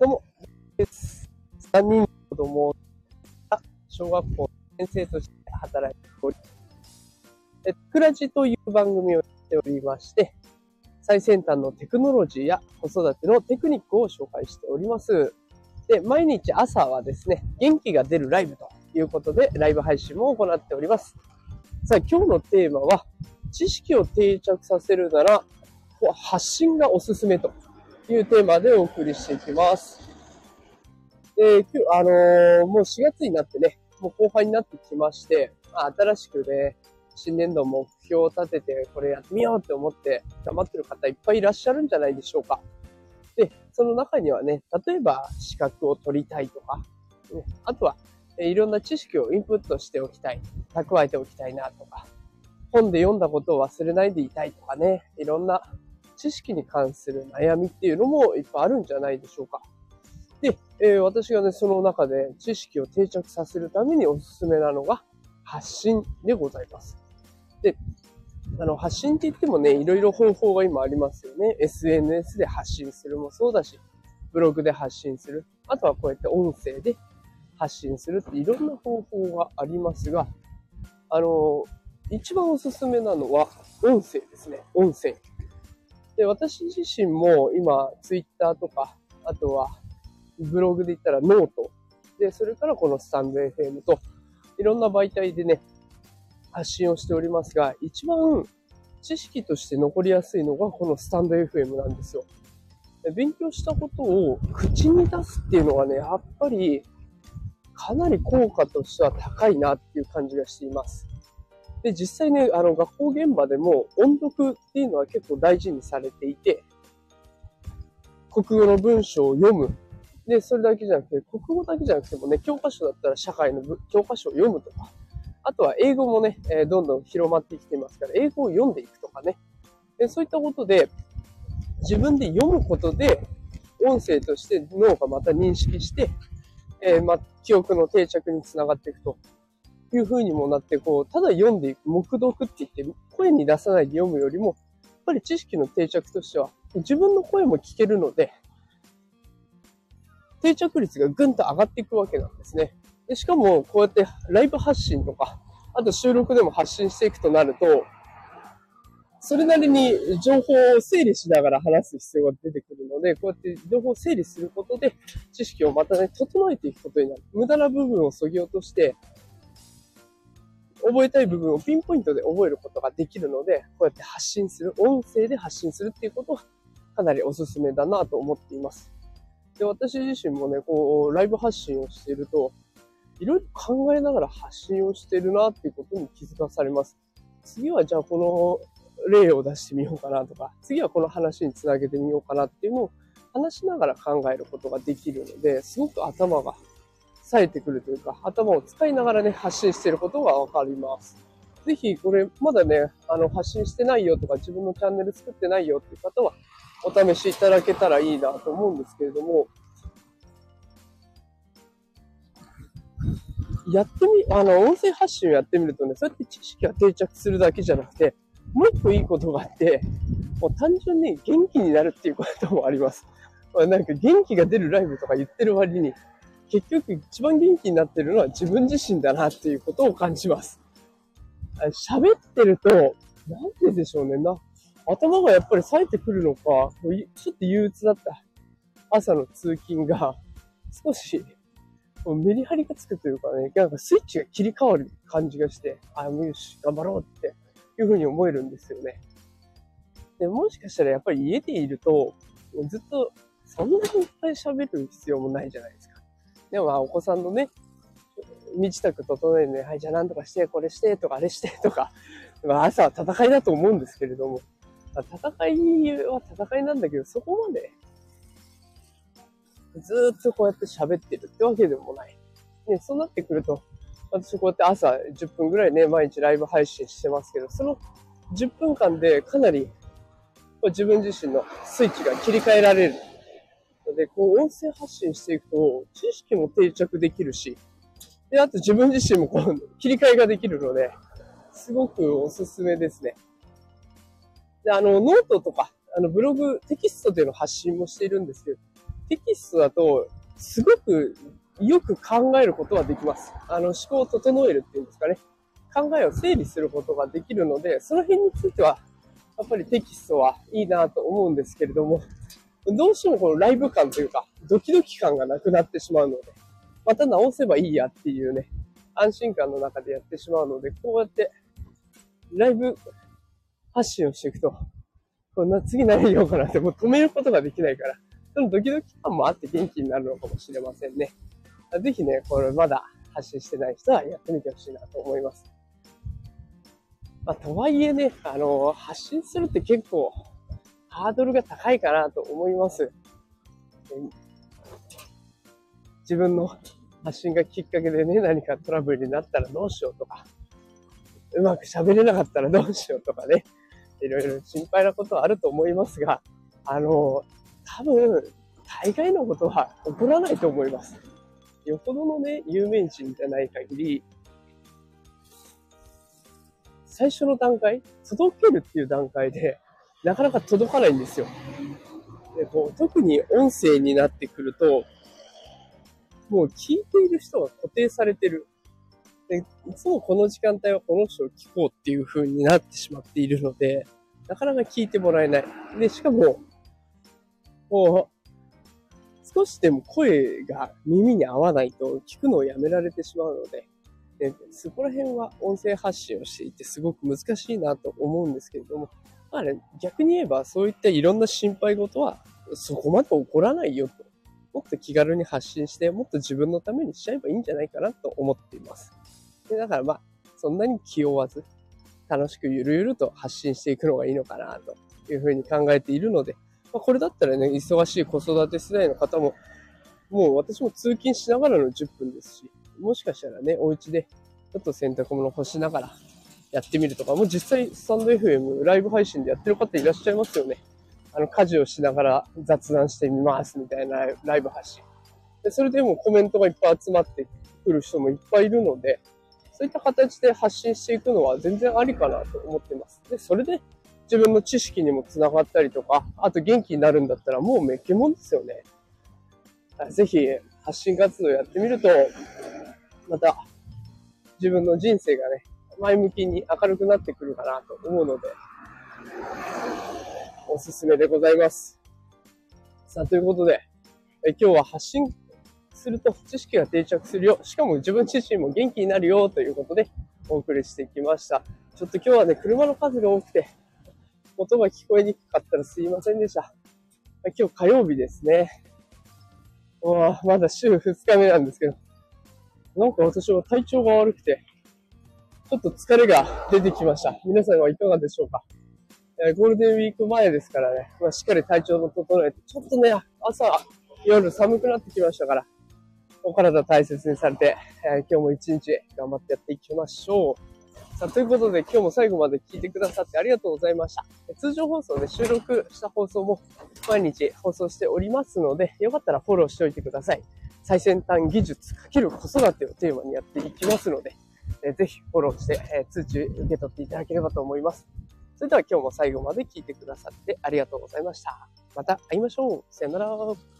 どうも、です。3人の子供が小学校の先生として働いており、えクラジという番組をやっておりまして、最先端のテクノロジーや子育てのテクニックを紹介しております。で、毎日朝はですね、元気が出るライブということで、ライブ配信も行っております。さあ、今日のテーマは、知識を定着させるなら、発信がおすすめというテーマでお送りしていきます。で、今日、あのーもう4月になってね、もう後半になってきまして、まあ新しくね、新年度目標を立てて、これやってみようって思って頑張ってる方いっぱいいらっしゃるんじゃないでしょうか。で、その中にはね、例えば資格を取りたいとか、ね、あとは、えいろんな知識をインプットしておきたい、蓄えておきたいなとか、本で読んだことを忘れないでいたいとかね、いろんな知識に関する悩みっていうのもいっぱいあるんじゃないでしょうか。で、えー私がね、その中で知識を定着させるためにおすすめなのが発信でございます。で、あの、発信って言ってもね、いろいろ方法が今ありますよね。SNS で発信するもそうだし、ブログで発信する。あとはこうやって音声で発信するっていろんな方法がありますが、あの、一番おすすめなのは音声ですね。音声。で、私自身も今、ツイッターとか、あとは、ブログで言ったら note。で、それからこのスタンド FM と、いろんな媒体でね、発信をしておりますが、一番知識として残りやすいのがこのスタンド FM なんですよ。勉強したことを口に出すっていうのはね、やっぱりかなり効果としては高いなっていう感じがしています。で、実際ね、あの、学校現場でも音読っていうのは結構大事にされていて、国語の文章を読む。で、それだけじゃなくて、国語だけじゃなくてもね、教科書だったら社会の教科書を読むとか、あとは英語もね、えどんどん広まってきてますから、英語を読んでいくとかね。でそういったことで、自分で読むことで、音声として脳がまた認識して、えーま、記憶の定着につながっていくという風にもなって、こう、ただ読んでいく、黙読って言って、声に出さないで読むよりも、やっぱり知識の定着としては、自分の声も聞けるので、定着率がぐんと上がっていくわけなんですね。でしかも、こうやってライブ発信とか、あと収録でも発信していくとなると、それなりに情報を整理しながら話す必要が出てくるので、こうやって情報を整理することで、知識をまたね、整えていくことになる。無駄な部分を削ぎ落として、覚えたい部分をピンポイントで覚えることができるので、こうやって発信する、音声で発信するっていうことは、かなりおすすめだなと思っています。で、私自身もね、こう、ライブ発信をしていると、いろいろ考えながら発信をしてるなっていうことに気づかされます。次はじゃあこの例を出してみようかなとか、次はこの話につなげてみようかなっていうのを話しながら考えることができるので、すごく頭が冴えてくるというか、頭を使いながらね、発信していることがわかります。ぜひ、これ、まだね、あの、発信してないよとか、自分のチャンネル作ってないよっていう方は、お試しいただけたらいいなと思うんですけれども、やってみ、あの、音声発信をやってみるとね、そうやって知識が定着するだけじゃなくて、もう一個いいことがあって、もう単純に元気になるっていうこともあります。なんか元気が出るライブとか言ってる割に、結局一番元気になってるのは自分自身だなっていうことを感じます。喋ってると、なんででしょうね、な、頭がやっぱり冴えてくるのか、ちょっと憂鬱だった朝の通勤が、少し、メリハリがつくというかね、なんかスイッチが切り替わる感じがして、あ、もうよし、頑張ろうっていうふうに思えるんですよね。で、もしかしたらやっぱり家でいると、ずっとそんなにいっぱい喋る必要もないじゃないですか。でもまあお子さんのね、身支度整えるね、はい、じゃあなんとかして、これして、とか、あれして、とか、まあ朝は戦いだと思うんですけれども、まあ戦いは戦いなんだけど、そこまで、ずっとこうやって喋ってるってわけでもない。ね、そうなってくると、私こうやって朝10分ぐらいね、毎日ライブ配信してますけど、その10分間でかなり自分自身のスイッチが切り替えられる。で、こう音声発信していくと、知識も定着できるし、で、あと自分自身もこう 切り替えができるので、すごくおすすめですね。で、あの、ノートとか、あの、ブログ、テキストでの発信もしているんですけど、テキストだと、すごくよく考えることはできます。あの、思考を整えるっていうんですかね。考えを整理することができるので、その辺については、やっぱりテキストはいいなと思うんですけれども、どうしてもこのライブ感というか、ドキドキ感がなくなってしまうので、また直せばいいやっていうね、安心感の中でやってしまうので、こうやって、ライブ発信をしていくと、こんな次何言おうかなってもう止めることができないから、そのドキドキ感もあって元気になるのかもしれませんね。ぜひね、これまだ発信してない人はやってみてほしいなと思います。まあ、とはいえね、あの、発信するって結構ハードルが高いかなと思います。自分の発信がきっかけでね、何かトラブルになったらどうしようとか、うまく喋れなかったらどうしようとかね、いろいろ心配なことはあると思いますが、あの、多分、大概のことは起こらないと思います。よほどのね、有名人じゃない限り、最初の段階、届けるっていう段階で、なかなか届かないんですよ。でこう特に音声になってくると、もう聞いている人が固定されてる。で、いつもこの時間帯はこの人を聞こうっていう風になってしまっているので、なかなか聞いてもらえない。で、しかも、こう、少しでも声が耳に合わないと聞くのをやめられてしまうので、でそこら辺は音声発信をしていてすごく難しいなと思うんですけれども、まあね、逆に言えばそういったいろんな心配事はそこまで起こらないよと。もっと気軽に発信して、もっと自分のためにしちゃえばいいんじゃないかなと思っています。でだからまあ、そんなに気負わず、楽しくゆるゆると発信していくのがいいのかなというふうに考えているので、まあ、これだったらね、忙しい子育て世代の方も、もう私も通勤しながらの10分ですし、もしかしたらね、お家でちょっと洗濯物干しながらやってみるとか、もう実際スタンド FM ライブ配信でやってる方いらっしゃいますよね。あの、家事をしながら雑談してみますみたいなライブ配信。で、それでもコメントがいっぱい集まってくる人もいっぱいいるので、そういった形で発信していくのは全然ありかなと思ってます。で、それで自分の知識にもつながったりとか、あと元気になるんだったらもうめっけもんですよね。ぜひ発信活動やってみると、また自分の人生がね、前向きに明るくなってくるかなと思うので、おすすめでございます。さあ、ということで、え今日は発信すると知識が定着するよ。しかも自分自身も元気になるよということでお送りしてきました。ちょっと今日はね、車の数が多くて、音が聞こえにくかったらすいませんでした。今日火曜日ですね。まだ週2日目なんですけど、なんか私は体調が悪くて、ちょっと疲れが出てきました。皆さんはいかがでしょうか？えー、ゴールデンウィーク前ですからね、まあ、しっかり体調の整えて、ちょっとね、朝、夜寒くなってきましたから、お体大切にされて、えー、今日も一日頑張ってやっていきましょう。さあ、ということで今日も最後まで聞いてくださってありがとうございました。通常放送で収録した放送も毎日放送しておりますので、よかったらフォローしておいてください。最先端技術×子育てをテーマにやっていきますので、えー、ぜひフォローして、えー、通知受け取っていただければと思います。それでは今日も最後まで聞いてくださってありがとうございました。また会いましょう。さよなら。